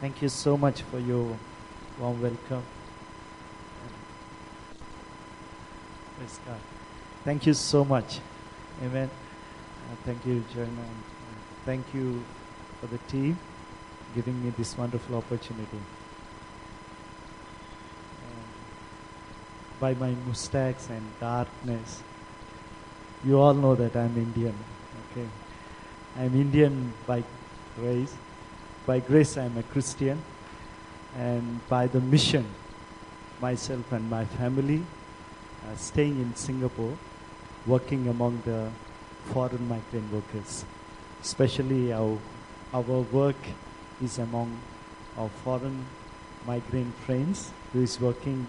Thank you so much for your warm welcome. Praise God. Thank you so much. Amen. Uh, thank you, Joanna. uh, Thank you for the team giving me this wonderful opportunity. And by my mustaches and darkness, you all know that I'm Indian. Okay. I'm Indian by grace. By grace, I'm a Christian. And by the mission, myself and my family uh, staying in Singapore, working among the foreign migrant workers. Especially our, our work is among our foreign migrant friends who is working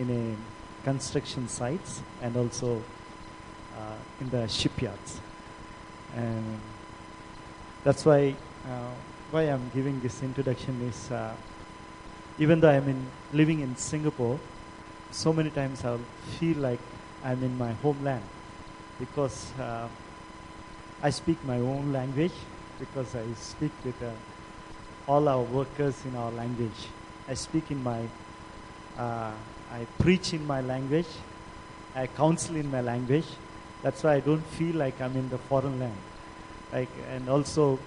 in a construction sites and also uh, in the shipyards. And that's why uh, why I'm giving this introduction is uh, even though I'm in living in Singapore, so many times I'll feel like I'm in my homeland because uh, I speak my own language because I speak with uh, all our workers in our language. I speak in my, uh, I preach in my language, I counsel in my language. That's why I don't feel like I'm in the foreign land. Like, and also,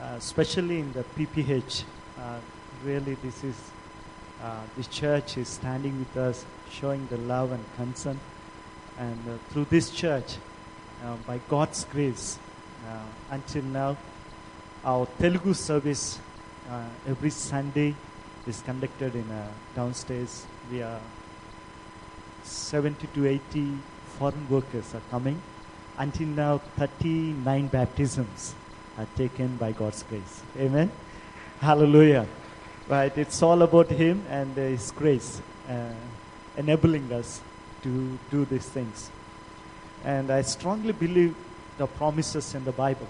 especially in the PPH, uh, really this is, uh, this church is standing with us, showing the love and concern. And uh, through this church, uh, by God's grace, uh, until now, our Telugu service uh, every Sunday is conducted in uh, downstairs. We are 70 to 80 foreign workers are coming. Until now, 39 baptisms are taken by God's grace. Amen. Hallelujah. Right. It's all about Him and His grace uh, enabling us to do these things. And I strongly believe the promises in the Bible.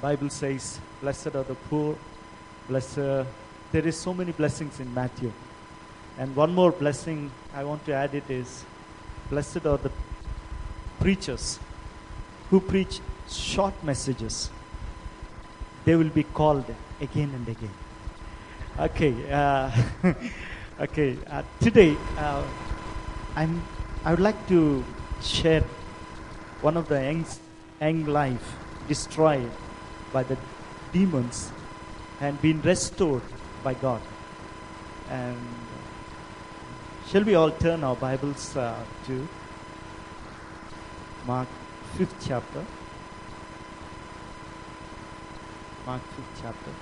Bible says, "Blessed are the poor." Blessed. There is so many blessings in Matthew. And one more blessing I want to add it is, blessed are the preachers who preach short messages. They will be called again and again. Okay. Uh, okay. Uh, today, uh, I'm. I would like to share one of the young, young life destroyed by the demons and been restored by God. And shall we all turn our Bibles uh, to Mark 5th chapter? Mark 5th chapter,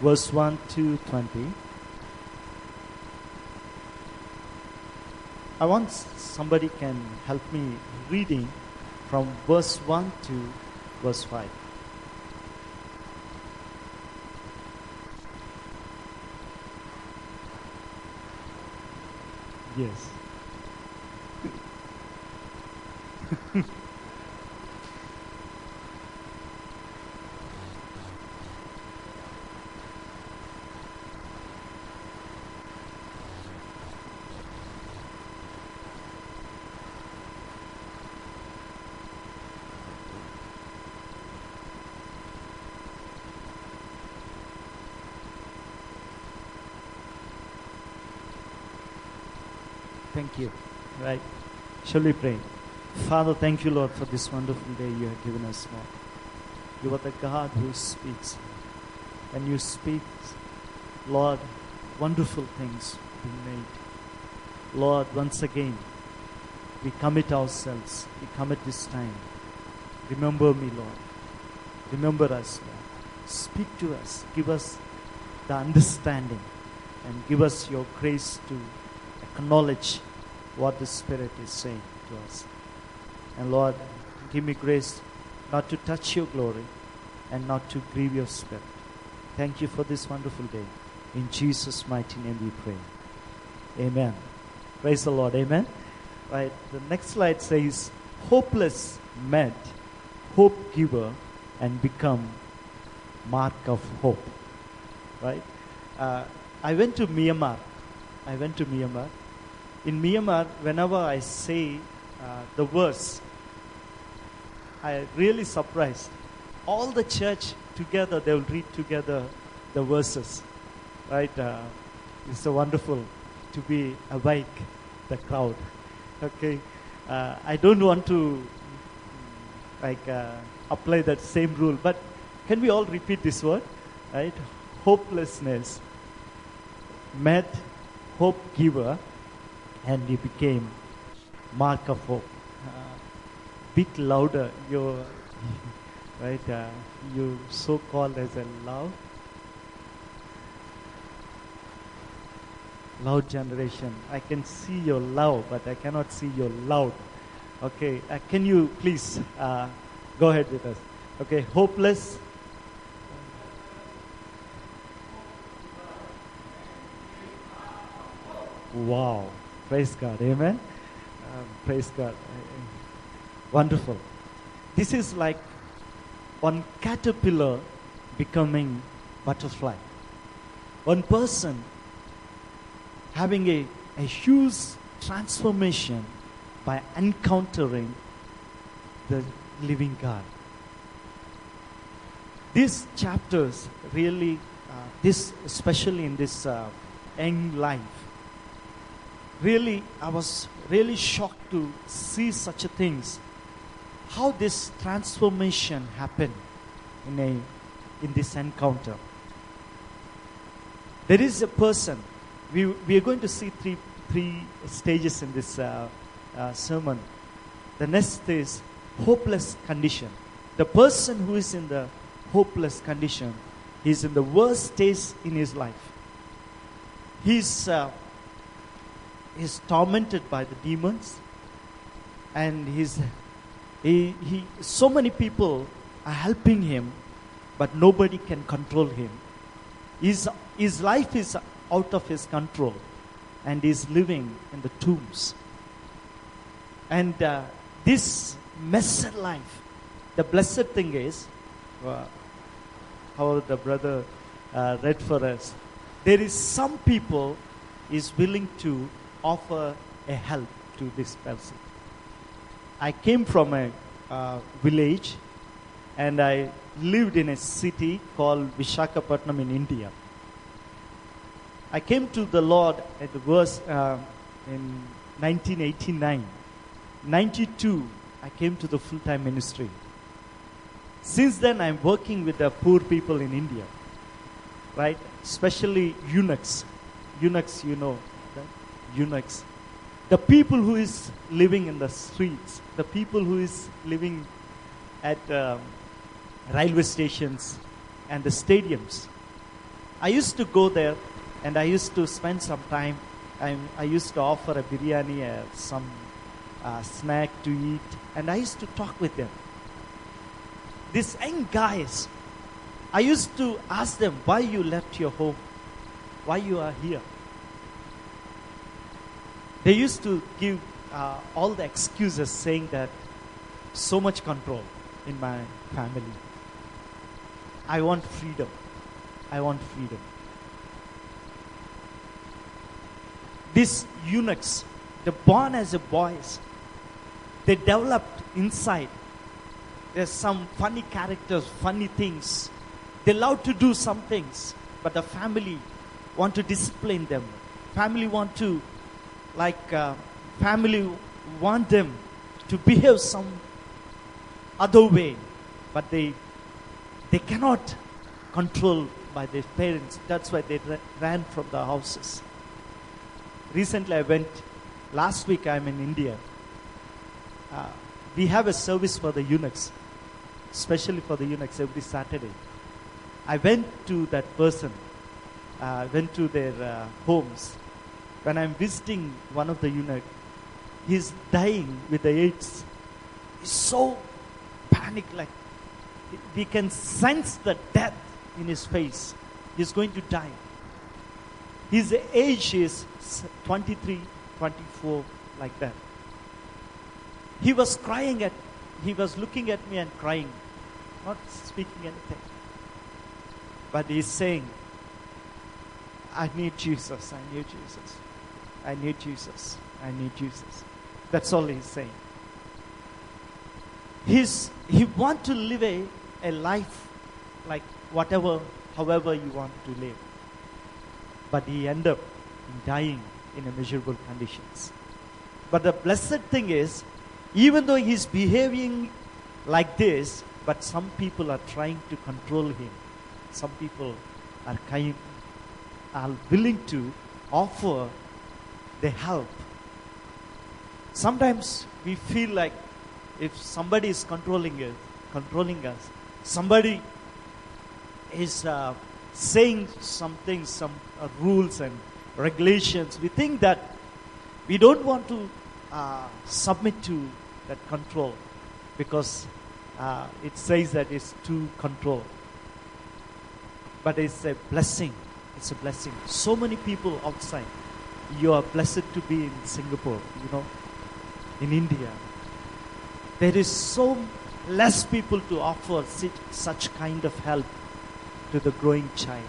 verse 1 to 20. I want somebody can help me reading from verse 1 to verse 5. Yes. Thank you. Right. Shall we pray? Father, thank you, Lord, for this wonderful day you have given us, Lord. You are the God who speaks. And you speak, Lord, wonderful things being made. Lord, once again, we commit ourselves. We commit this time. Remember me, Lord. Remember us, Lord. Speak to us. Give us the understanding and give us your grace to acknowledge what the Spirit is saying to us. And Lord, give me grace not to touch your glory and not to grieve your Spirit. Thank you for this wonderful day. In Jesus' mighty name we pray. Amen. Praise the Lord. Amen. Right. The next slide says, hopeless met hope giver and become mark of hope. Right. Uh, I went to Myanmar. I went to Myanmar. In Myanmar, whenever I say uh, the verse, I really surprised. All the church together, they will read together the verses. right? Uh, it's so wonderful to be awake, the crowd. Okay, uh, I don't want to like uh, apply that same rule, but can we all repeat this word, right? Hopelessness met hope giver, and he became mark of hope. Uh, bit louder, your right? Uh, you so called as a love loud generation. I can see your love, but I cannot see your loud. Okay, uh, can you please uh, go ahead with us? Okay, hopeless. Wow, praise God, amen. Um, praise God, wonderful. This is like one caterpillar becoming butterfly. One person having a, a huge transformation by encountering the living God. These chapters really, uh, this especially in this uh, young life, really, I was really shocked to see such a things. How this transformation happened in a in this encounter. There is a person we, we are going to see three, three stages in this uh, uh, sermon. The next is hopeless condition. The person who is in the hopeless condition is in the worst stage in his life. He's, uh, he's tormented by the demons, and he's, he, he, so many people are helping him, but nobody can control him. His, his life is out of his control and is living in the tombs. And uh, this messed life, the blessed thing is, uh, how the brother uh, read for us, there is some people is willing to offer a help to this person. I came from a uh, village and I lived in a city called Vishakhapatnam in India. I came to the Lord at the verse uh, in 1989. 92, I came to the full time ministry. Since then, I'm working with the poor people in India, right? Especially eunuchs. Eunuchs, you know? Eunuchs. The people who is living in the streets, the people who is living at um, railway stations and the stadiums. I used to go there and I used to spend some time. I, I used to offer a biryani, uh, some uh, snack to eat, and I used to talk with them. These young guys, I used to ask them why you left your home, why you are here. They used to give uh, all the excuses saying that so much control in my family. I want freedom. I want freedom. These eunuchs, they're born as a boys. They developed inside. There's some funny characters, funny things. They love to do some things, but the family want to discipline them. Family want to, like, uh, family want them to behave some other way, but they they cannot control by their parents. That's why they ran from the houses recently I went, last week I'm in India. Uh, we have a service for the eunuchs, especially for the eunuchs every Saturday. I went to that person, uh, went to their uh, homes. When I'm visiting one of the eunuchs, he's dying with the AIDS. He's so panic like we can sense the death in his face. He's going to die. His age is 23, 24, like that. He was crying at, he was looking at me and crying, not speaking anything. But he's saying, I need Jesus, I need Jesus, I need Jesus, I need Jesus. That's all he's saying. He's, he want to live a, a life like whatever, however you want to live. but he ended up dying in a miserable conditions. But the blessed thing is, even though he's behaving like this, but some people are trying to control him. Some people are kind, are willing to offer the help. Sometimes we feel like if somebody is controlling us, controlling us, somebody is uh, saying some things, some uh, rules and regulations, we think that we don't want to uh, submit to that control because uh, it says that it's to control. But it's a blessing. It's a blessing. So many people outside. You are blessed to be in Singapore, you know, in India. There is so less people to offer such, such kind of help to the growing child.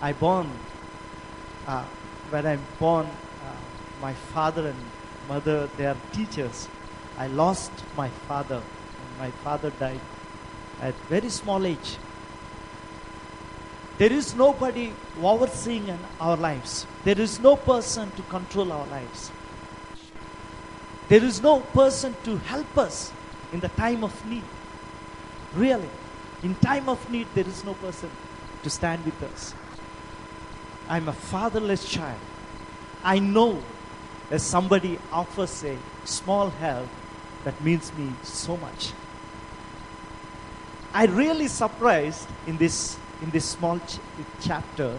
I born, uh, when I'm born, uh, my father and mother, they are teachers. I lost my father. My father died at very small age. There is nobody overseeing in our lives. There is no person to control our lives. There is no person to help us in the time of need. Really. In time of need, there is no person to stand with us. I'm a fatherless child. I know that somebody offers a small help that means me so much. I really surprised in this in this small ch- chapter,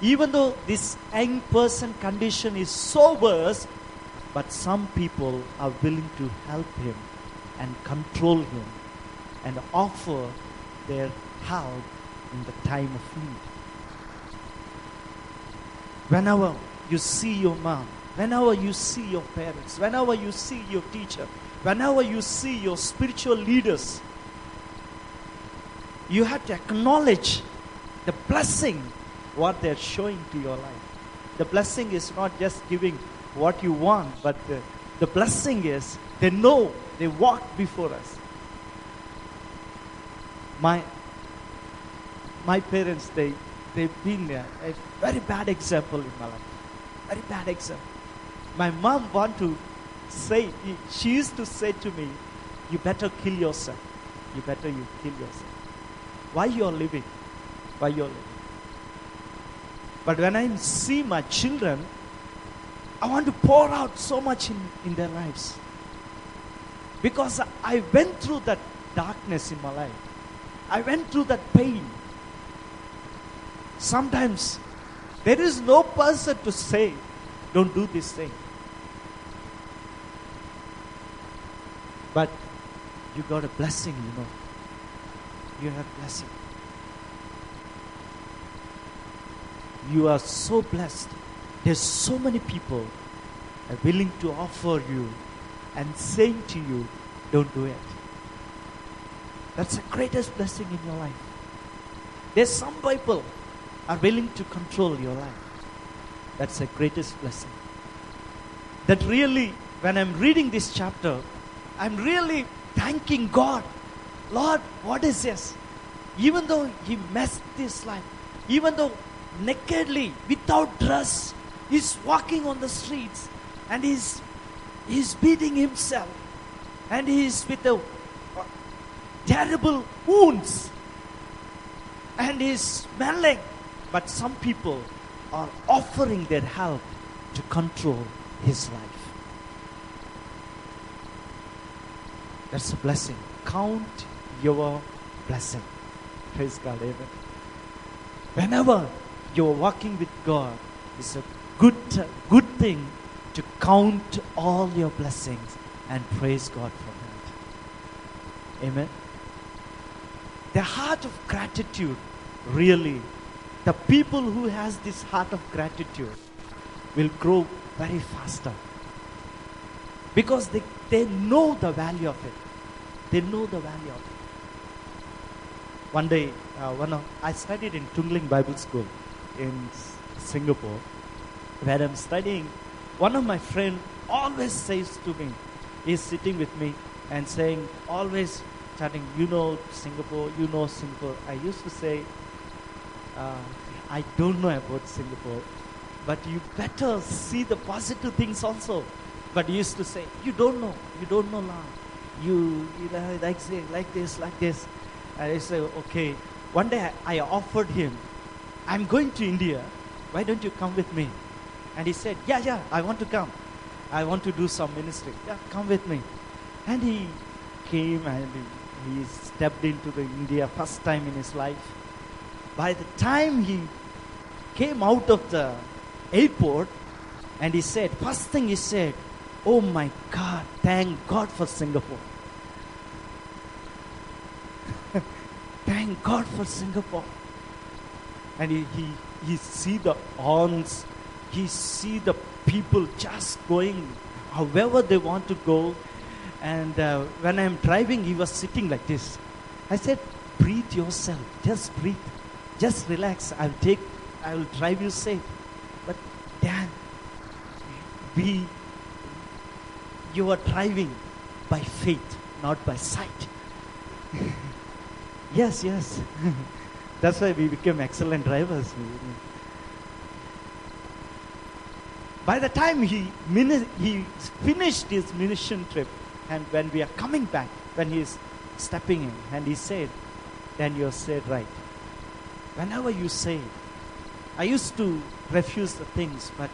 even though this young person condition is so worse, but some people are willing to help him and control him and offer their help in the time of need. Whenever you see your mom, whenever you see your parents, whenever you see your teacher, whenever you see your spiritual leaders, you have to acknowledge the blessing what they're showing to your life. The blessing is not just giving what you want, but the, the blessing is they know they walk before us. My my parents they they've been a, a very bad example in my life. Very bad example. My mom want to say she used to say to me, You better kill yourself. You better you kill yourself. Why you're living? Why you're living? But when I see my children, I want to pour out so much in, in their lives. Because I went through that darkness in my life. I went through that pain. Sometimes there is no person to say, don't do this thing. But you got a blessing, you know. You have blessing. You are so blessed. There's so many people are willing to offer you and saying to you, don't do it. That's the greatest blessing in your life. There's some people are willing to control your life. That's the greatest blessing. That really, when I'm reading this chapter, I'm really thanking God. Lord, what is this? Even though he messed this life, even though nakedly, without dress, he's walking on the streets and he's, he's beating himself and he's with the uh, terrible wounds and he's smelling. But some people are offering their help to control his life. That's a blessing. Count your blessing. Praise God. Amen. Whenever you're walking with God, it's a good, good thing to count all your blessings and praise God for that. Amen. The heart of gratitude really the people who has this heart of gratitude will grow very faster because they, they know the value of it they know the value of it one day uh, one of, i studied in Tung Ling bible school in singapore where i'm studying one of my friend always says to me he's sitting with me and saying always chatting you know singapore you know singapore i used to say uh, I don't know about Singapore, but you better see the positive things also. But he used to say, you don't know, you don't know now. You, you know, like say, like this, like this. And I said, okay. One day I, offered him, I'm going to India. Why don't you come with me? And he said, yeah, yeah, I want to come. I want to do some ministry. Yeah, come with me. And he came and he stepped into the India first time in his life. By the time he came out of the airport and he said, first thing he said, Oh my God, thank God for Singapore. Thank God for Singapore. And he, he, he see the arms, he see the people just going however they want to go. And uh, when I'm driving, he was sitting like this. I said, breathe yourself, just breathe, just relax. I'll take, I will drive you safe. But Dan, we you are driving by faith, not by sight. Yes, yes. That's why we became excellent drivers. By the time he, he finished his mission trip, and when we are coming back, when he is stepping in, and he said, Then you said right. Whenever you say, I used to refuse the things, but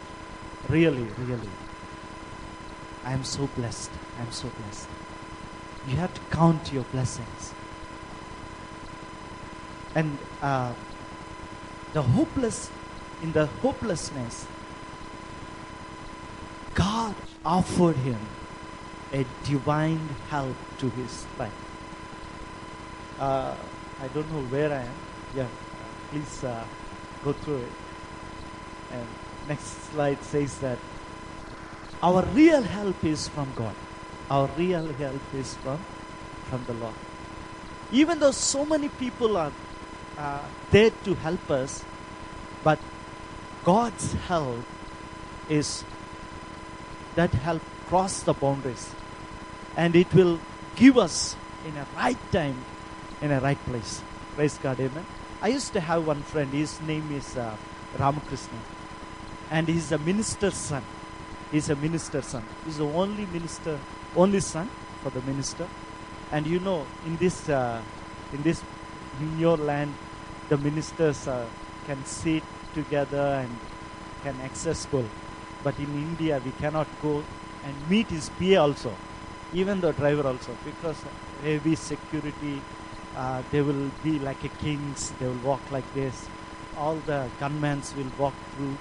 really, really, I am so blessed. I am so blessed. You have to count your blessings. And uh, the hopeless, in the hopelessness, God offered him a divine help to his life. Uh, I don't know where I am. Yeah, please uh, go through it. And next slide says that our real help is from God. Our real help is from, from the Lord. Even though so many people are uh, there to help us, but God's help is that help cross the boundaries and it will give us in a right time in a right place. Praise god amen. I used to have one friend his name is uh, ramakrishna and he's a minister's son. He's a minister's son. He's the only minister only son for the minister. And you know in this uh, in this in your land the ministers uh, can sit together and can access but in India we cannot go and meet his PA also, even the driver also, because heavy security. Uh, they will be like a kings. They will walk like this. All the gunmen will walk through.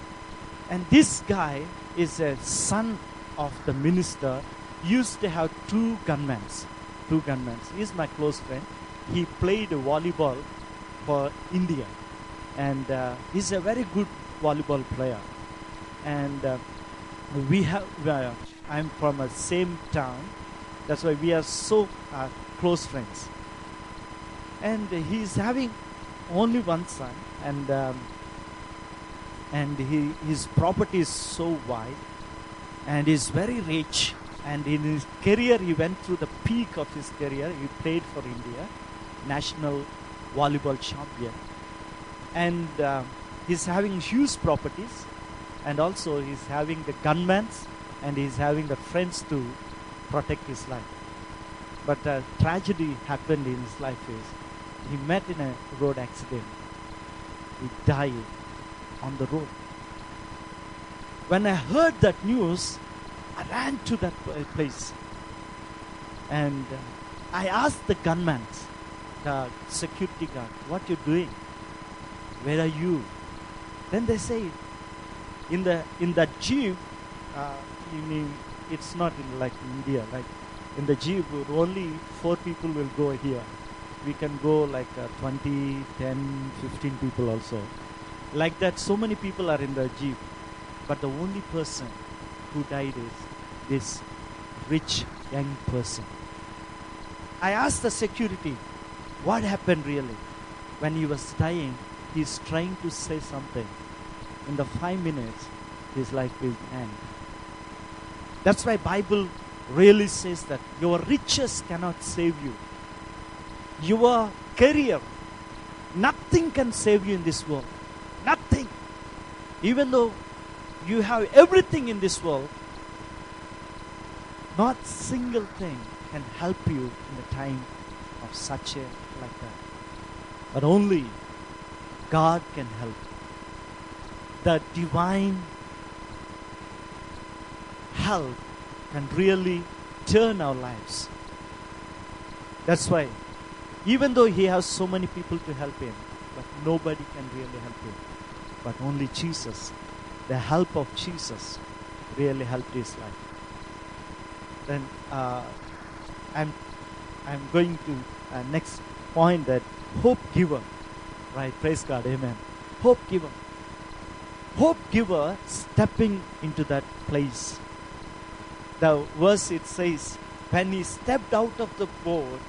And this guy is a son of the minister. Used to have two gunmen. Two gunmen. He's my close friend. He played volleyball for India, and uh, he's a very good volleyball player. And uh, we have uh, i'm from a same town. That's why we are so uh, close friends. And he's having only one son. And um, and he, his property is so wide. And he's very rich. And in his career he went through the peak of his career. He played for india national volleyball champion and uh, he's having huge properties and also he's having the gunmen and he's having the friends to protect his life. But a tragedy happened in his life is he met in a road accident. He died on the road. When I heard that news, I ran to that place and I asked the gunman, the security guard, what you doing? Where are you? Then they say, in the in that jeep uh, you mean it's not in like india like in the jeep only four people will go here we can go like uh, 20 10 15 people also like that so many people are in the jeep but the only person who died is this rich young person i asked the security what happened really when he was dying he's trying to say something in the five minutes his life will end that's why bible really says that your riches cannot save you your career Nothing can save you in this world. Nothing. Even though you have everything in this world, not single thing can help you in the time of such a like that. But only God can help. The divine help can really turn our lives. That's why, even though he has so many people to help him, but nobody can really help him. But only Jesus, the help of Jesus, really helped his life. Then uh, I'm, I'm going to uh, next point that hope giver, right? Praise God, Amen. Hope giver, hope giver, stepping into that place. The verse it says, when he stepped out of the boat,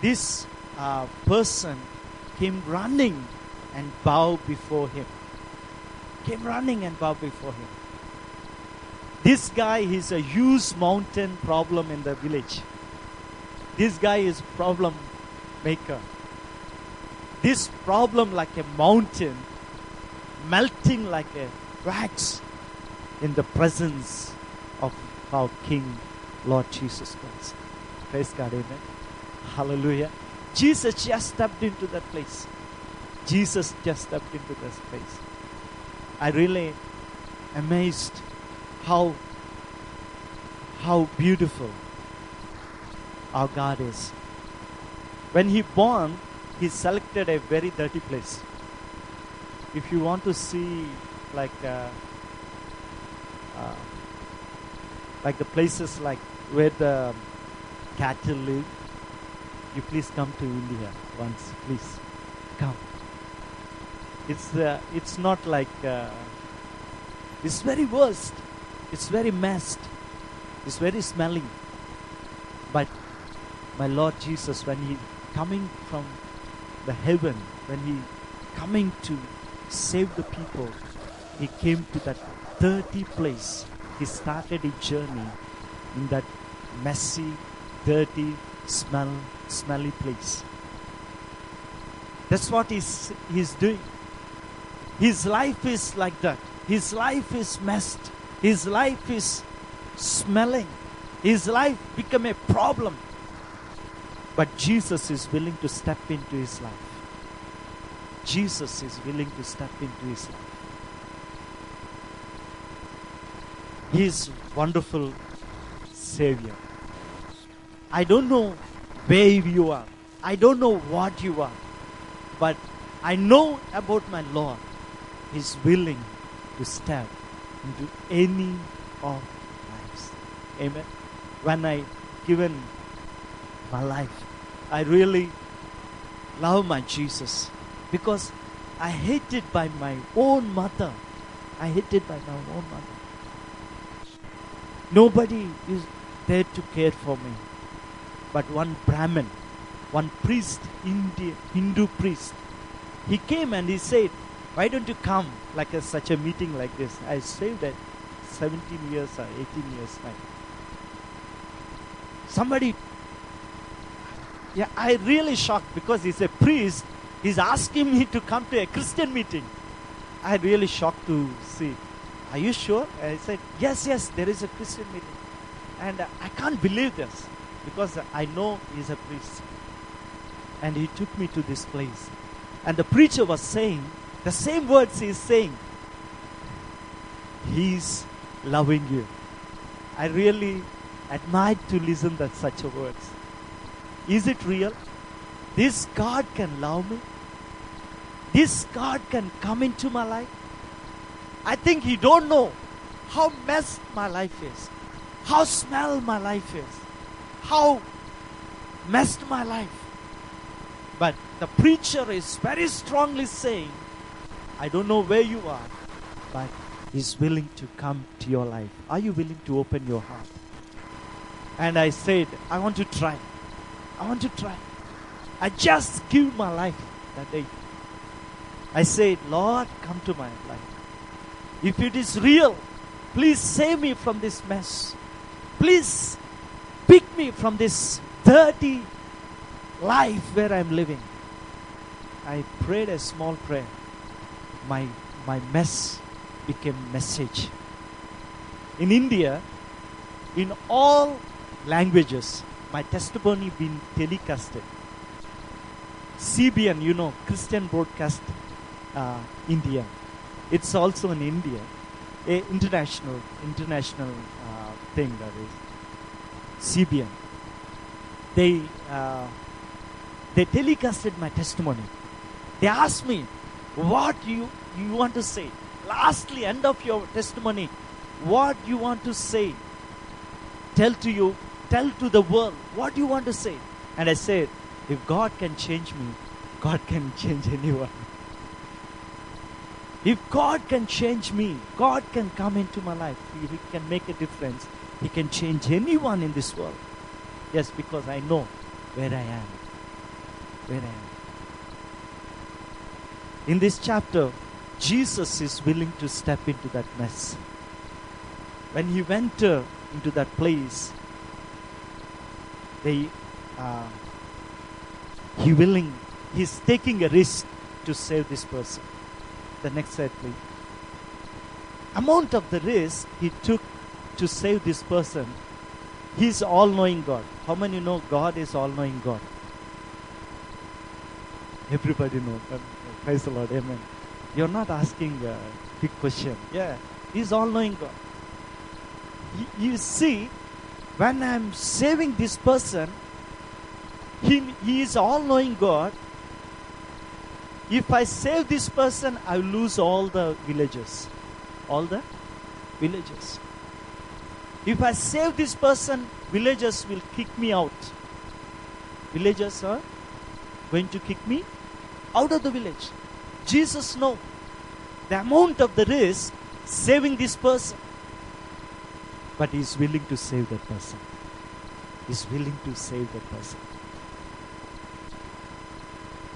this uh, person came running and bowed before him. Came running and bowed before him. This guy is a huge mountain problem in the village. This guy is problem maker. This problem like a mountain melting like a wax in the presence of our King, Lord Jesus Christ. Praise God, amen. Hallelujah. Jesus just stepped into that place. Jesus just stepped into this place. I really amazed how how beautiful our God is. When he born, he selected a very dirty place. If you want to see like uh, uh, like the places like where the cattle live, you please come to India once, please come. It's uh, it's not like uh, it's very worst. It's very messed. It's very smelling. But my Lord Jesus, when He coming from the heaven, when He coming to save the people, He came to that dirty place. He started a journey in that messy, dirty, smell, smelly place. That's what he's, he's doing. His life is like that. His life is messed. His life is smelling. His life become a problem. But Jesus is willing to step into his life. Jesus is willing to step into his life. He is wonderful Savior. I don't know where you are. I don't know what you are. But I know about my Lord. He's willing to step into any of lives. Amen. When I given my life, I really love my Jesus because I hated by my own mother. I hated by my own mother. Nobody is there to care for me. But one Brahmin, one priest, Indian, Hindu priest, he came and he said, Why don't you come like a, such a meeting like this? I saved at 17 years or 18 years time. Somebody, yeah, I really shocked because he's a priest. He's asking me to come to a Christian meeting. I really shocked to see. Are you sure? I said, Yes, yes, there is a Christian meeting. And I can't believe this because I know he's a priest. And he took me to this place. And the preacher was saying the same words he's saying. He's loving you. I really admire to listen to such words. Is it real? This God can love me? This God can come into my life? I think he don't know how messed my life is, how smell my life is, how messed my life. But the preacher is very strongly saying, I don't know where you are, but he's willing to come to your life. Are you willing to open your heart? And I said, I want to try. I want to try. I just give my life that day. I said, Lord, come to my life. If it is real, please save me from this mess. Please pick me from this dirty life where I'm living. I prayed a small prayer, my, my mess became message. In India, in all languages, my testimony been telecasted. CBN, you know, Christian Broadcast uh, India. It's also in India, a international international uh, thing that is CBN. They uh, they telecasted my testimony. They asked me, "What you you want to say?" Lastly, end of your testimony, what you want to say? Tell to you, tell to the world what you want to say. And I said, if God can change me, God can change anyone. If God can change me, God can come into my life. He can make a difference. He can change anyone in this world. Yes, because I know where I am. Where I am. In this chapter, Jesus is willing to step into that mess. When he went uh, into that place, they, uh, he willing, he's taking a risk to save this person. The next slide, please. Amount of the risk he took to save this person, he's all-knowing God. How many know God is all-knowing God? Everybody knows. Praise the Lord. Amen. You're not asking a big question. Yeah, He's all-knowing God. You see, when I'm saving this person, he, he is all-knowing God. If I save this person, I lose all the villages. All the villages. If I save this person, villagers will kick me out. Villagers are going to kick me out of the village. Jesus know the amount of the risk saving this person. But he is willing to save that person. He is willing to save that person.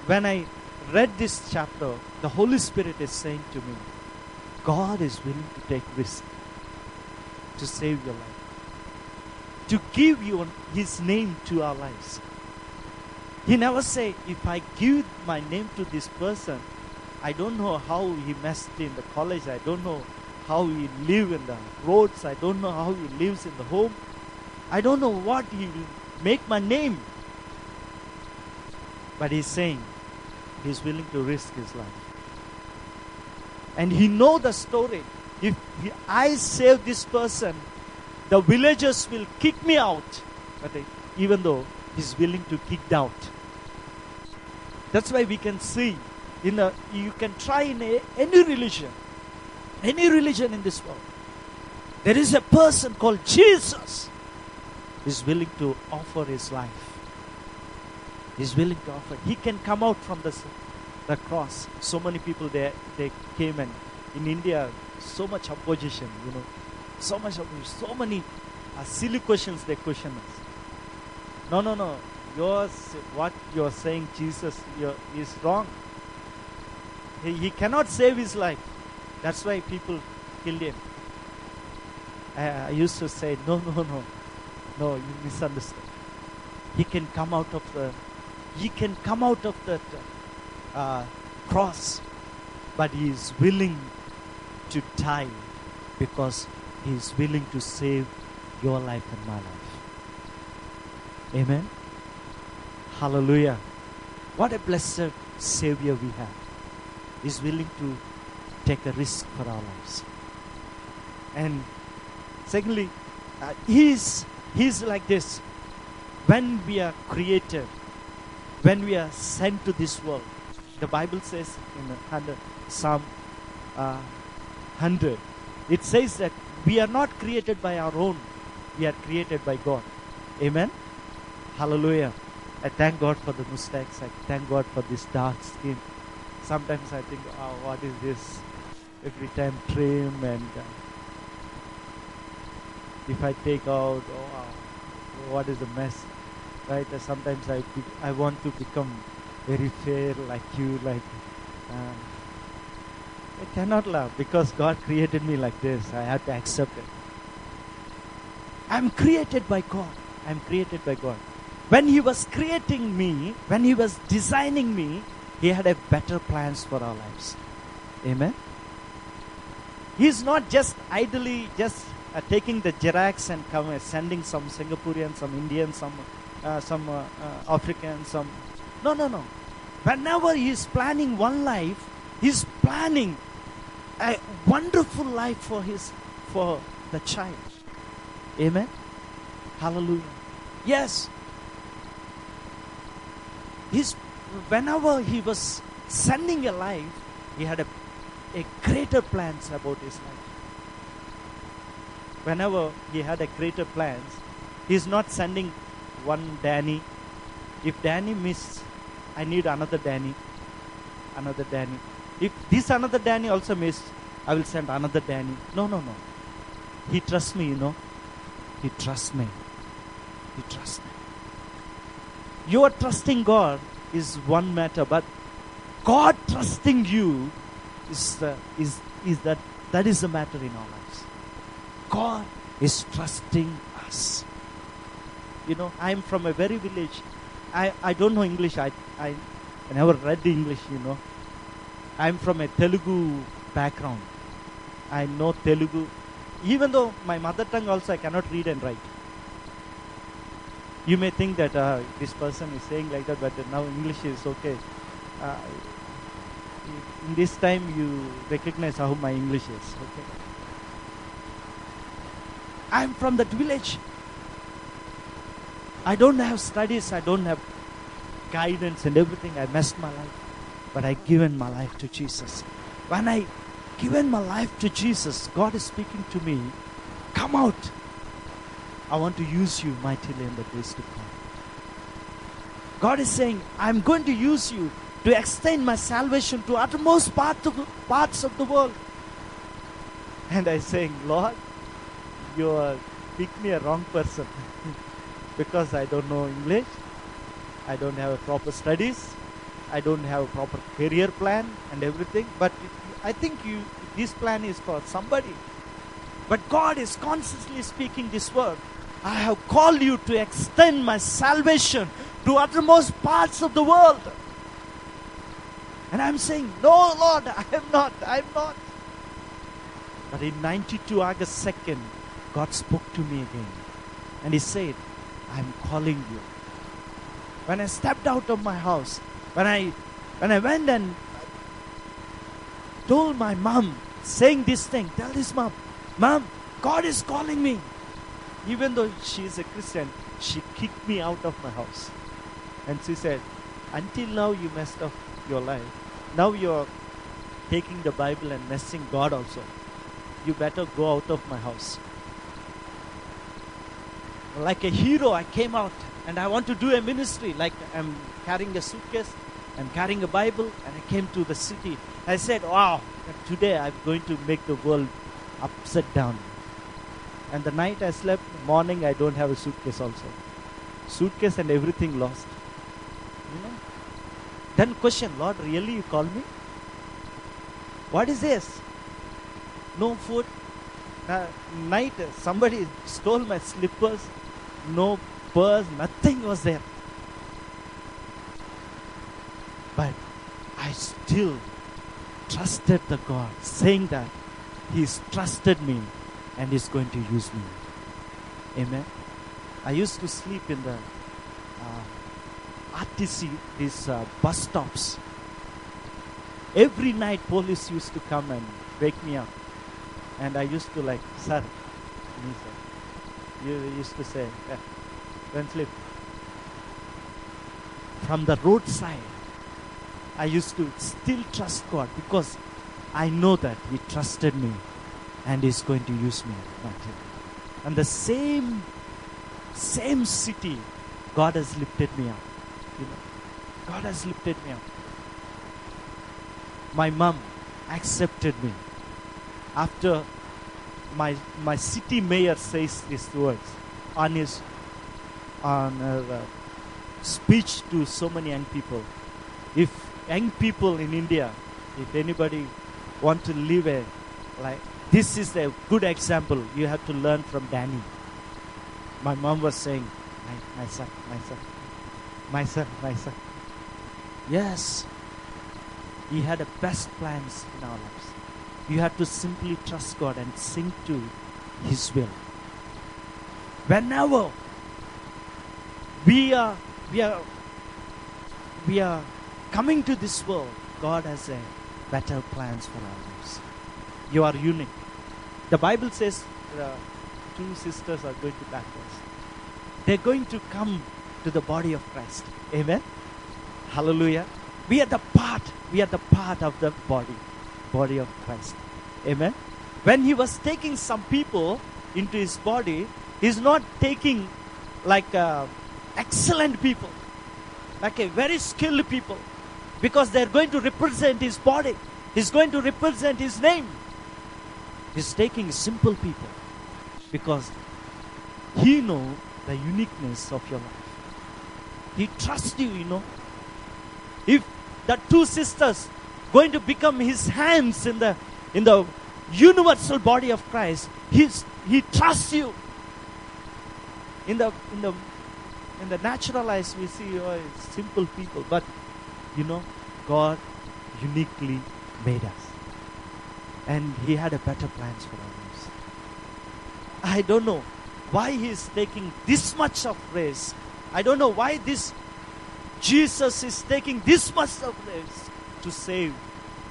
When I read this chapter, the Holy Spirit is saying to me, God is willing to take risk to save your life, to give you His name to our lives. He never say, if I give my name to this person, I don't know how he messed in the college. I don't know how he live in the roads. I don't know how he lives in the home. I don't know what he will make my name. But he's saying he's willing to risk his life. And he know the story. If I save this person, the villagers will kick me out. But even though he's willing to kick out. That's why we can see in a, you can try in a, any religion, any religion in this world. There is a person called Jesus is willing to offer his life. He's willing to offer. He can come out from the, the cross. So many people there they came and in India so much opposition, you know, so much opposition, so many uh, silly questions they question us. No, no, no. Yours, what you're saying, Jesus, you're, is wrong. He, he cannot save his life. That's why people killed him. I, I used to say, no, no, no, no, you misunderstood. He can come out of the, he can come out of that uh, cross, but he is willing to die because he is willing to save your life and my life. Amen. Hallelujah. What a blessed Savior we have. He's willing to take a risk for our lives. And secondly, uh, he's, he's like this. When we are created, when we are sent to this world, the Bible says in 100, Psalm uh, 100, it says that we are not created by our own, we are created by God. Amen? Hallelujah. I thank God for the mustache. I thank God for this dark skin. Sometimes I think, oh, what is this? Every time trim and uh, if I take out, oh, wow, what is the mess? Right? Uh, sometimes I I want to become very fair like you, like. Uh, I cannot love because God created me like this. I have to accept it. I'm created by God. I'm created by God. When He was creating me, when He was designing me, He had a better plans for our lives. Amen. He's not just idly just uh, taking the Xerox and come, uh, sending some Singaporean, some Indian, some uh, some uh, uh, African, some. No, no, no. Whenever he's planning one life, he's planning a wonderful life for his for the child. Amen. Hallelujah. Yes. He's whenever he was sending a life, he had a, a greater plans about his life. Whenever he had a greater plans, he's not sending one Danny. If Danny missed, I need another Danny. Another Danny. If this another Danny also missed, I will send another Danny. No, no, no. He trusts me, you know. He trusts me. He trusts me. Your trusting God is one matter, but God trusting you is the, is is that that is the matter in our lives. God is trusting us. You know, I am from a very village. I, I don't know English. I, I I never read the English, you know. I'm from a Telugu background. I know Telugu. Even though my mother tongue also I cannot read and write. You may think that uh, this person is saying like that, but now English is okay. Uh, in this time you recognize how my English is. Okay. I'm from that village. I don't have studies. I don't have guidance and everything. I messed my life, but I given my life to Jesus. When I given my life to Jesus, God is speaking to me. Come out. I want to use you mightily in the days to come. God is saying, I'm going to use you to extend my salvation to uttermost part of, parts of the world. And I saying, Lord, you are pick me a wrong person because I don't know English, I don't have proper studies, I don't have a proper career plan and everything. But I think you this plan is for somebody. But God is constantly speaking this word. I have called you to extend my salvation to uttermost parts of the world. And I'm saying, No, Lord, I am not. I am not. But in 92 August 2nd, God spoke to me again. And He said, I'm calling you. When I stepped out of my house, when I when I went and told my mom, saying this thing, tell this mom, Mom, God is calling me. Even though she is a Christian, she kicked me out of my house. And she said, Until now you messed up your life. Now you're taking the Bible and messing God also. You better go out of my house. Like a hero, I came out and I want to do a ministry. Like I'm carrying a suitcase, I'm carrying a Bible, and I came to the city. I said, Wow, today I'm going to make the world upside down. And the night I slept, morning I don't have a suitcase also. Suitcase and everything lost. You know? Then question, Lord, really you call me? What is this? No food. Uh, night somebody stole my slippers. No purse, nothing was there. But I still trusted the God, saying that He's trusted me and He's going to use me. Amen. I used to sleep in the uh, RTC, these uh, bus stops. Every night, police used to come and wake me up. And I used to like, sir, me, sir. You used to say, yeah, don't sleep. From the roadside, I used to still trust God because I know that He trusted me and He's going to use me. And the same, same city, God has lifted me up. You know, God has lifted me up. My mom accepted me after my my city mayor says these words on his on uh, speech to so many young people. If young people in India, if anybody want to live a like this is a good example you have to learn from Danny. My mom was saying, my, my son, my son, my son. Yes, He had the best plans in our lives. You have to simply trust God and sing to His will. Whenever we are we are we are coming to this world, God has a better plans for our lives. You are unique. The Bible says uh, two sisters are going to baptize. They're going to come to the body of Christ. Amen. Hallelujah. We are the part. We are the part of the body, body of Christ. Amen. When he was taking some people into his body, he's not taking like uh, excellent people, like a very skilled people, because they're going to represent his body. He's going to represent his name. He's taking simple people because he know the uniqueness of your life. He trusts you, you know. If the two sisters going to become his hands in the in the universal body of Christ, he's, he trusts you. In the in the in the natural eyes we see oh, simple people, but you know, God uniquely made us. And he had a better plans for us. I don't know why he is taking this much of race. I don't know why this Jesus is taking this much of race to save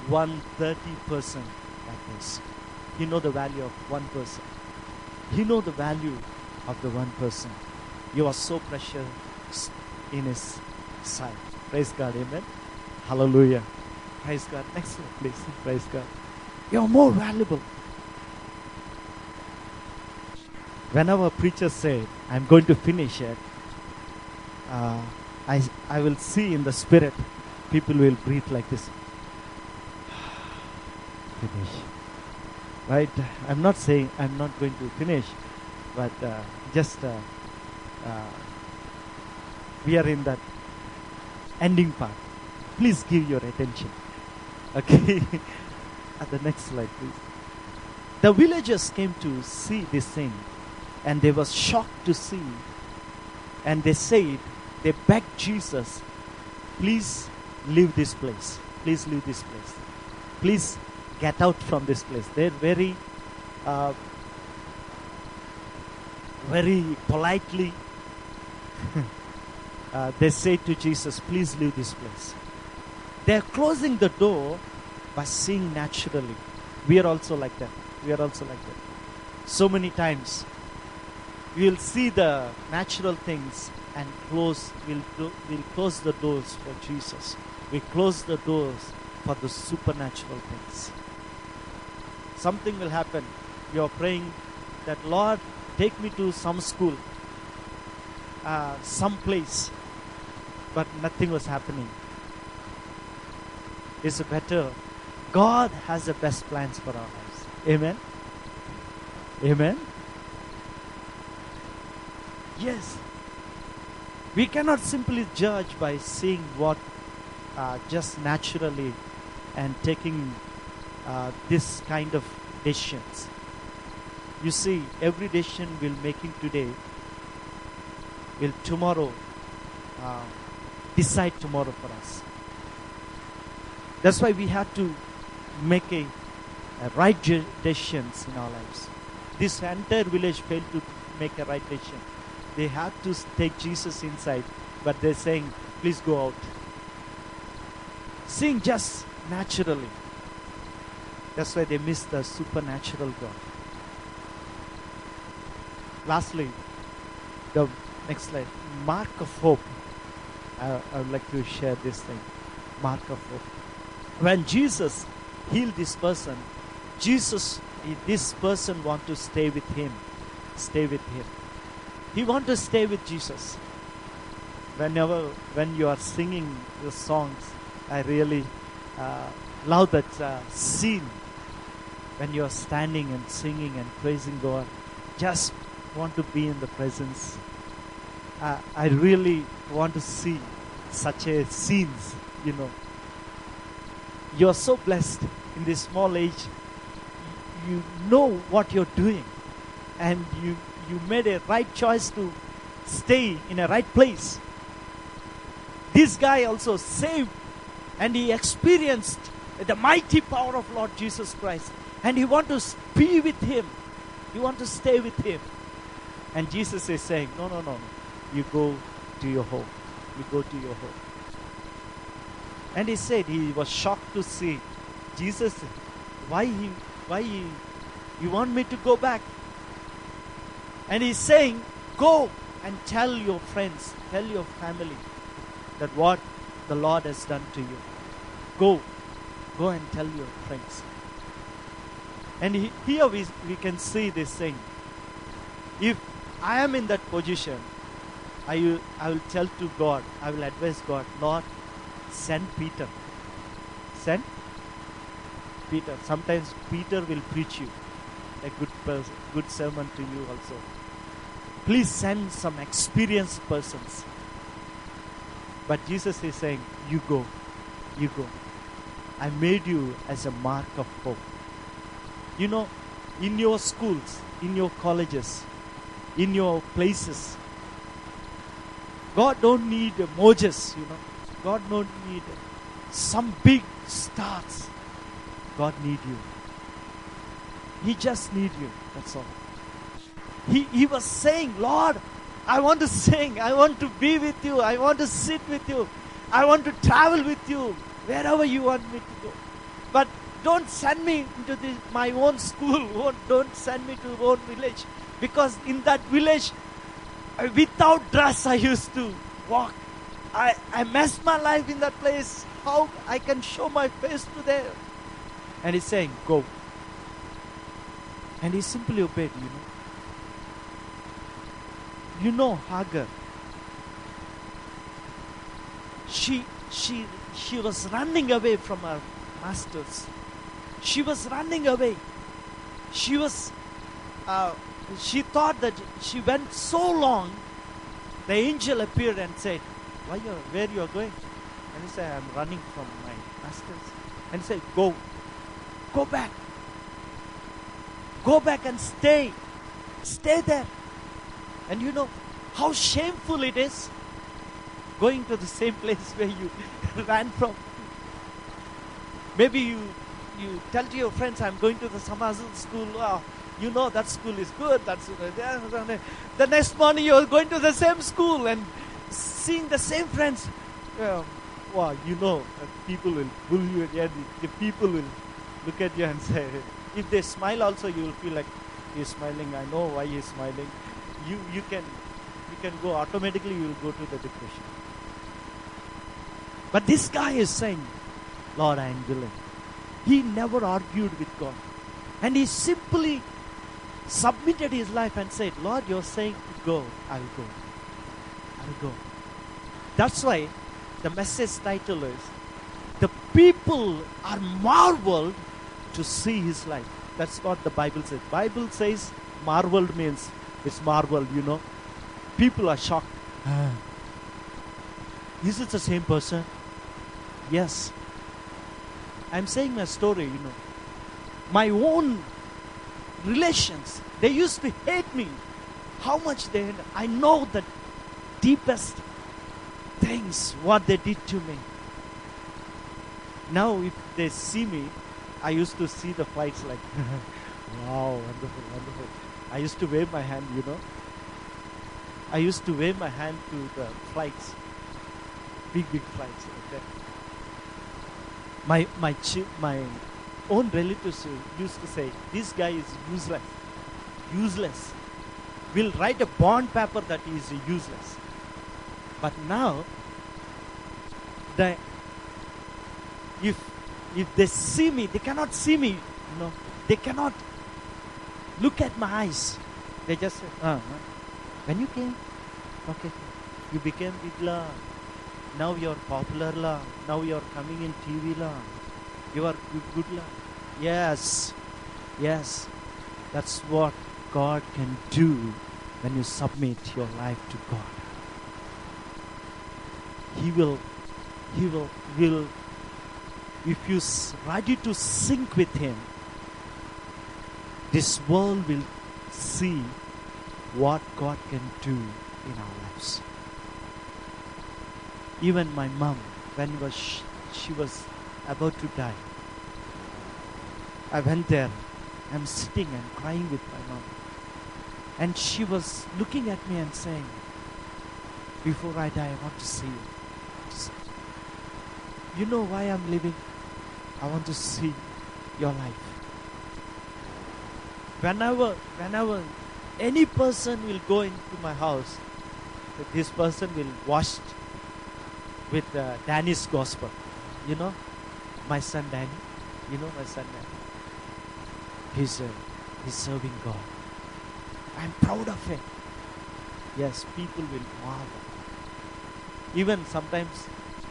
one thirty person like this. He know the value of one person. He know the value of the one person. You are so precious in his sight. Praise God, amen. Hallelujah. Praise God. Slide, please. Praise God. You're more valuable. Whenever a preacher said, I'm going to finish it, uh, I, I will see in the spirit, people will breathe like this. finish. Right? I'm not saying I'm not going to finish, but uh, just uh, uh, we are in that ending part. Please give your attention. Okay? At the next slide, please. The villagers came to see this thing and they were shocked to see. And they said, they begged Jesus, please leave this place. Please leave this place. Please get out from this place. They're very, uh, very politely, uh, they say to Jesus, please leave this place. They're closing the door by seeing naturally. We are also like that. We are also like that. So many times, we'll see the natural things and close, we'll, do, we'll close the doors for Jesus. We close the doors for the supernatural things. Something will happen. You're praying that, Lord, take me to some school, uh, some place, but nothing was happening. It's better. God has the best plans for our lives. Amen. Amen. Yes. We cannot simply judge by seeing what uh, just naturally and taking uh, this kind of decisions. You see, every decision we're making today will tomorrow uh, decide tomorrow for us. That's why we have to make a, a right decisions in our lives. This entire village failed to make a right decision. They had to take Jesus inside, but they're saying, please go out. Seeing just naturally. That's why they miss the supernatural God. Lastly, the next slide. Mark of hope. I, I would like to share this thing. Mark of hope. When Jesus healed this person, Jesus, this person want to stay with him. Stay with him. He want to stay with Jesus. Whenever, when you are singing the songs, I really uh, love that uh, scene when you are standing and singing and praising God. Just want to be in the presence. Uh, I really want to see such a scenes, you know. You are so blessed in this small age. You know what you're doing, and you you made a right choice to stay in a right place. This guy also saved and he experienced the mighty power of Lord Jesus Christ. And he want to be with him. You want to stay with him. And Jesus is saying, No, no, no, no. You go to your home. You go to your home. And he said he was shocked to see Jesus. Why he why he, you want me to go back? And he's saying, Go and tell your friends, tell your family that what the Lord has done to you. Go. Go and tell your friends. And he, here we, we can see this thing. If I am in that position, I will, I will tell to God, I will advise God, Lord, send Peter. Send Peter. Sometimes Peter will preach you a good person, good sermon to you also. Please send some experienced persons. But Jesus is saying, You go, you go. I made you as a mark of hope. You know, in your schools, in your colleges, in your places, God don't need Moses, you know. God don't need some big stars. God need you. He just need you. That's all. He, he was saying, Lord, I want to sing. I want to be with you. I want to sit with you. I want to travel with you wherever you want me to go. But don't send me into my own school. Don't send me to my own village. Because in that village, without dress, I used to walk. I, I messed my life in that place. How I can show my face to there? And he's saying, Go. And he simply obeyed, you know. You know Hagar. She she she was running away from her masters. She was running away. She was uh, she thought that she went so long. The angel appeared and said, Why you where you are going? And he said, I'm running from my masters. And he said, Go. Go back. Go back and stay. Stay there. And you know how shameful it is going to the same place where you ran from. Maybe you you tell to your friends, I'm going to the Samazan school. Oh, you know that school is good. That's the next morning you're going to the same school and seeing the same friends. Well, wow, you know, uh, people will bully you. Yeah, the people will look at you and say, if they smile also, you will feel like he's smiling. I know why he's smiling. You you can you can go automatically. You will go to the depression. But this guy is saying, Lord, I am willing. He never argued with God. And he simply submitted his life and said, Lord, you're saying to go, I will go. I will go. That's why the message title is The people are marveled to see his life. That's what the Bible says. Bible says marveled means it's marveled, you know. People are shocked. Ah. Is it the same person? Yes. I'm saying my story, you know. My own relations, they used to hate me. How much they had, I know the deepest things, what they did to me. Now, if they see me, I used to see the flights like, wow, wonderful, wonderful. I used to wave my hand, you know. I used to wave my hand to the flights, big, big flights that. My, my, chi- my own relatives used to say, this guy is useless. Useless. We'll write a bond paper that is useless. But now, the if if they see me, they cannot see me. You know, they cannot look at my eyes. They just say, uh, when you came, okay, you became big la. Now you're popular la. Now you're coming in TV la. You are good, good la. Yes, yes, that's what God can do when you submit your life to God. He will, He will, will if you ready to sink with him this world will see what god can do in our lives even my mom when was sh- she was about to die. I went there. I'm sitting and crying with my mom. And she was looking at me and saying, Before I die, I want to see you. You know why I'm living? I want to see your life. Whenever, whenever any person will go into my house, this person will wash with uh, Danny's gospel. You know, my son Danny. You know my son Danny. He's uh, he's serving God. I'm proud of him. Yes, people will marvel. Even sometimes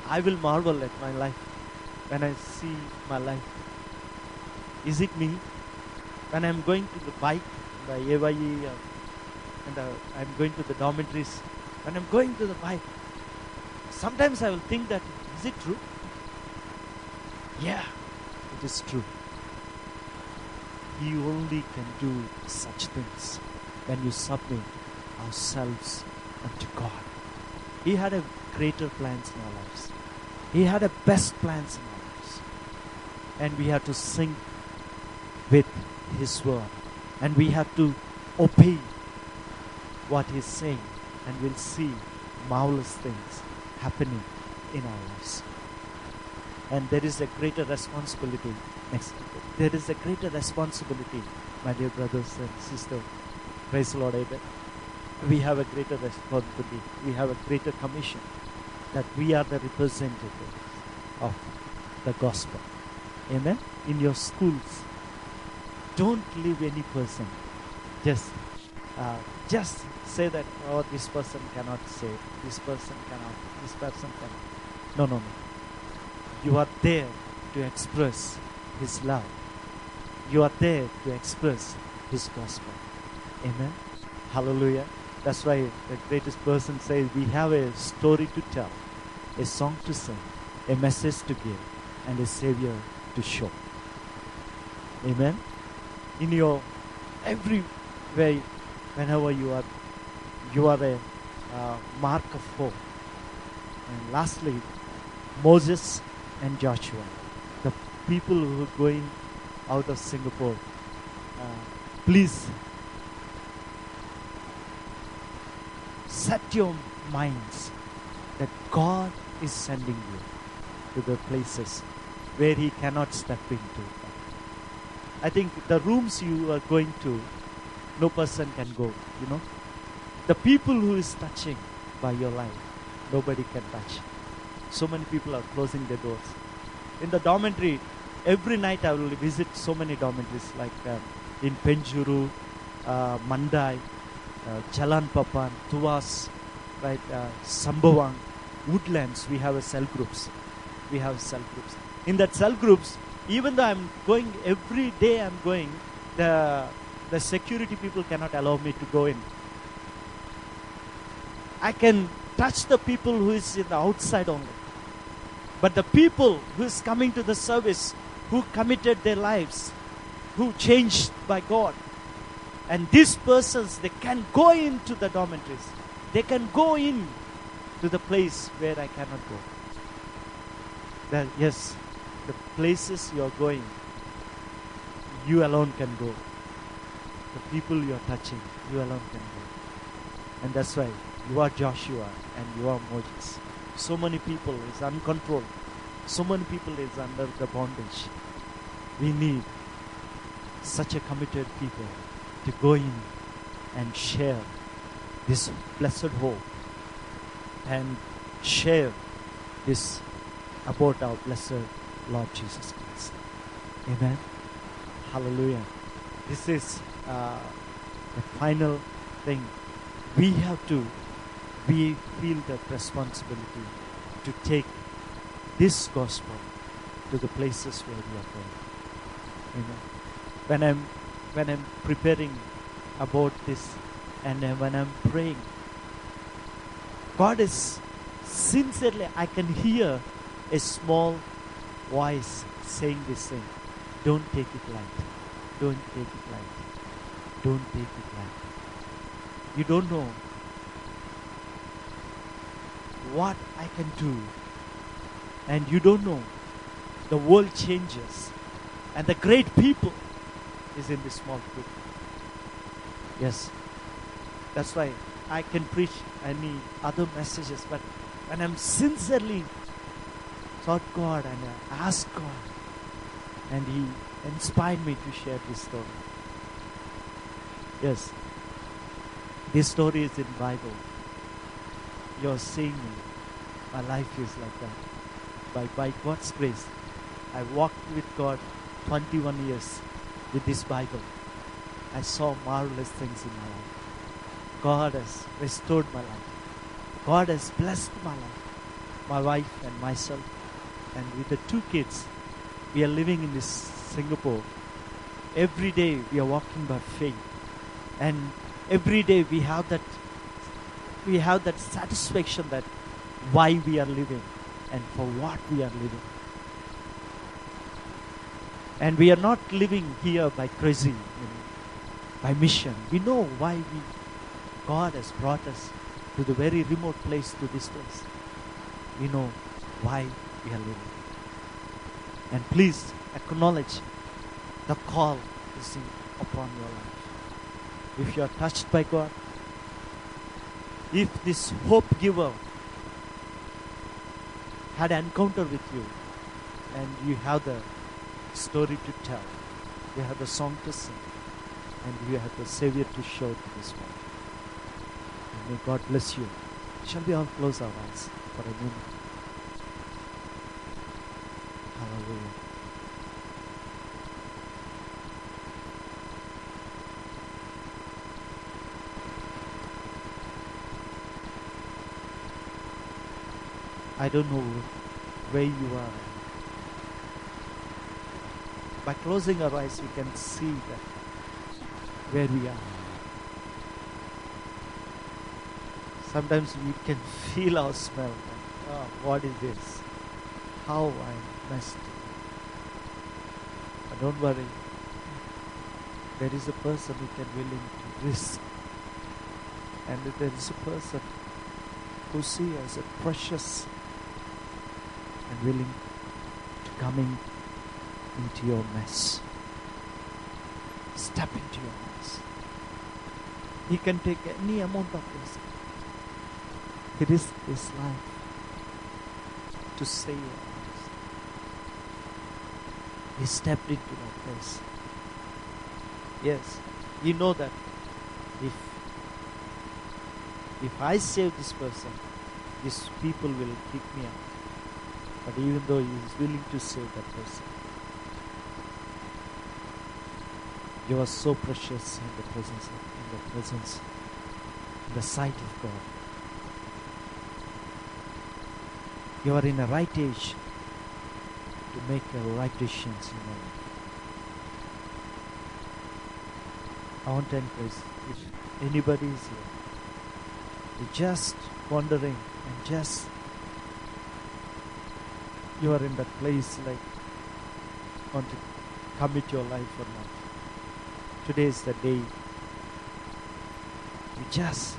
I will marvel at my life when I see my life. Is it me? When I'm going to the bike, the AYE, and uh, I'm going to the dormitories, when I'm going to the bike, sometimes I will think that, is it true? Yeah, it is true. He only can do such things when you submit ourselves unto God. He had a greater plans in our lives. He had a best plans in our lives. And we have to sing with His word. And we have to obey what He's saying. And we'll see marvelous things happening in our lives. And there is a greater responsibility. Next. There is a greater responsibility, my dear brothers and sisters. Praise the Lord, amen. We have a greater responsibility. We have a greater commission that we are the representatives of the gospel. Amen. In your schools, don't leave any person. Just, uh, just say that oh, this person cannot say, this person cannot, this person cannot. No, no, no. You are there to express His love. You are there to express His gospel. Amen. Hallelujah. That's why the greatest person says we have a story to tell, a song to sing, a message to give, and a savior to show. Amen. In your every way, whenever you are, you are a uh, mark of hope. And lastly, Moses and Joshua, the people who are going out of Singapore. Uh, please set your minds that God is sending you to the places where He cannot step into. I think the rooms you are going to, no person can go, you know. The people who is touching by your life, nobody can touch. So many people are closing their doors. In the dormitory, every night I will visit so many dormitories like um, in Penjuru, uh, Mandai, uh, Jalan Papan, Tuas, right, uh, Woodlands, we have a cell groups. We have cell groups. In that cell groups, even though I'm going every day, I'm going, the the security people cannot allow me to go in. I can touch the people who is in the outside only. But the people who is coming to the service, who committed their lives, who changed by God, and these persons, they can go into the dormitories. They can go in to the place where I cannot go. That yes, the places you are going, you alone can go. The people you are touching, you alone can go. And that's why you are Joshua and you are Moses. So many people is uncontrolled. So many people is under the bondage. We need such a committed people to go in and share this blessed hope and share this about our blessed Lord Jesus Christ. Amen. Hallelujah. This is uh, the final thing. We have to, we feel the responsibility to take this gospel to the places where we are going. Amen. When I'm when I'm preparing about this and when I'm praying, God is sincerely, I can hear a small voice saying this thing. Don't take it light. Don't take it light. Don't take it light. You don't know what I can do And you don't know, the world changes. And the great people is in this small group. Yes. That's why I can preach any other messages, but when I'm sincerely sought God and I asked God, and He inspired me to share this story. Yes. This story is in Bible. You're seeing me. My life is like that. By, by God's grace, I walked with God 21 years with this Bible. I saw marvelous things in my life. God has restored my life. God has blessed my life, my wife and myself. And with the two kids, we are living in this Singapore. Every day we are walking by faith. And every day we have that we have that satisfaction that why we are living and for what we are living. And we are not living here by crazy, you know, by mission. We know why we God has brought us to the very remote place, to this place. We know why we are living. And please acknowledge the call is upon your life. If you are touched by God, if this hope giver had an encounter with you and you have the story to tell, you have the song to sing, and you have the Savior to show to this world. And may God bless you. Shall we all close our eyes for a moment? I don't know where you are. By closing our eyes, we can see that where we are. Sometimes we can feel our smell. Like, oh, what is this? How I messed. But don't worry. There is a person who can willing to risk. And there is a person who see as a precious willing to coming into your mess. Step into your mess. He can take any amount of risk. He his life to save us. He stepped into that place. Yes, you know that if if I save this person, these people will kick me out. But even though he is willing to save that person, you are so precious in the presence of, in the presence, in the sight of God. You are in the right age to make a right decisions in your life. I want to encourage if anybody is here, just wondering and just you are in that place like want to commit your life or not. Today is the day you just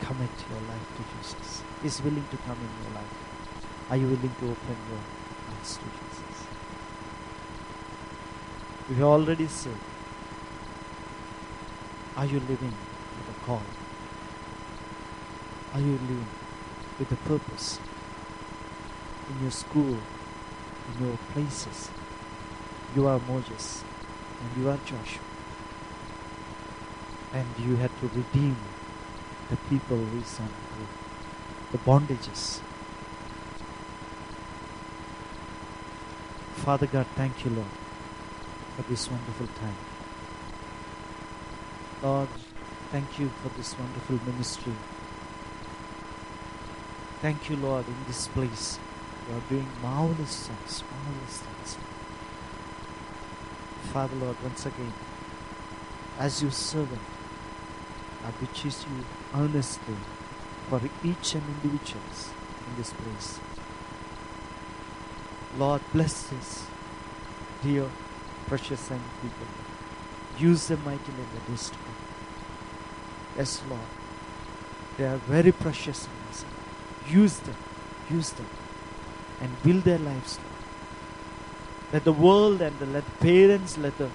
commit your life to Jesus. He's willing to come in your life. Are you willing to open your hearts to Jesus? If you already saved, are you living with a call? Are you living with a purpose? In your school, in your places, you are Moses and you are Joshua. And you had to redeem the people on the bondages. Father God, thank you, Lord, for this wonderful time. Lord, thank you for this wonderful ministry. Thank you, Lord, in this place. You are doing marvelous things, marvelous things. Father, Lord, once again, as your servant, I beseech you earnestly for each and individuals in this place. Lord, bless this dear, precious young people. Use them mightily in the days to come. Yes, Lord. They are very precious in. Use them. Use them. And build their lives. Let the world and the, let parents, let the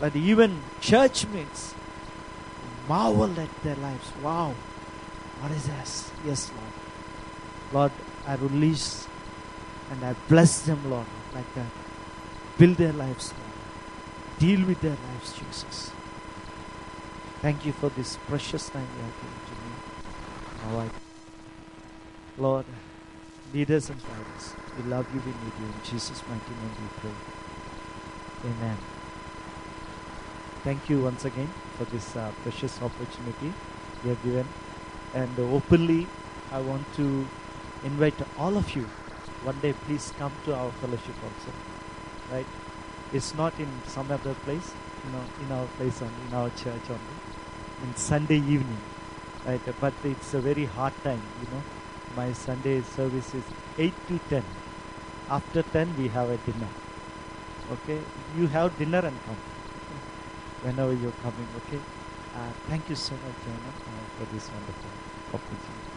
let even church marvel at their lives. Wow, what is this? Yes, Lord. Lord, I release and I bless them, Lord, like that. Build their lives, Lord. Deal with their lives, Jesus. Thank you for this precious time you have given to me. Now I, Lord, lead us and guide. We love you, we need you. In Jesus' mighty name we pray. Amen. Thank you once again for this uh, precious opportunity you have given. And uh, openly, I want to invite all of you. One day, please come to our fellowship also. Right? It's not in some other place, you know, in our place and in our church only. In Sunday evening, right? But it's a very hard time, you know. My Sunday service is 8 to 10. After 10, we have a dinner. Okay? You have dinner and come whenever you're coming, okay? Uh, thank you so much, Jana, uh, for this wonderful opportunity.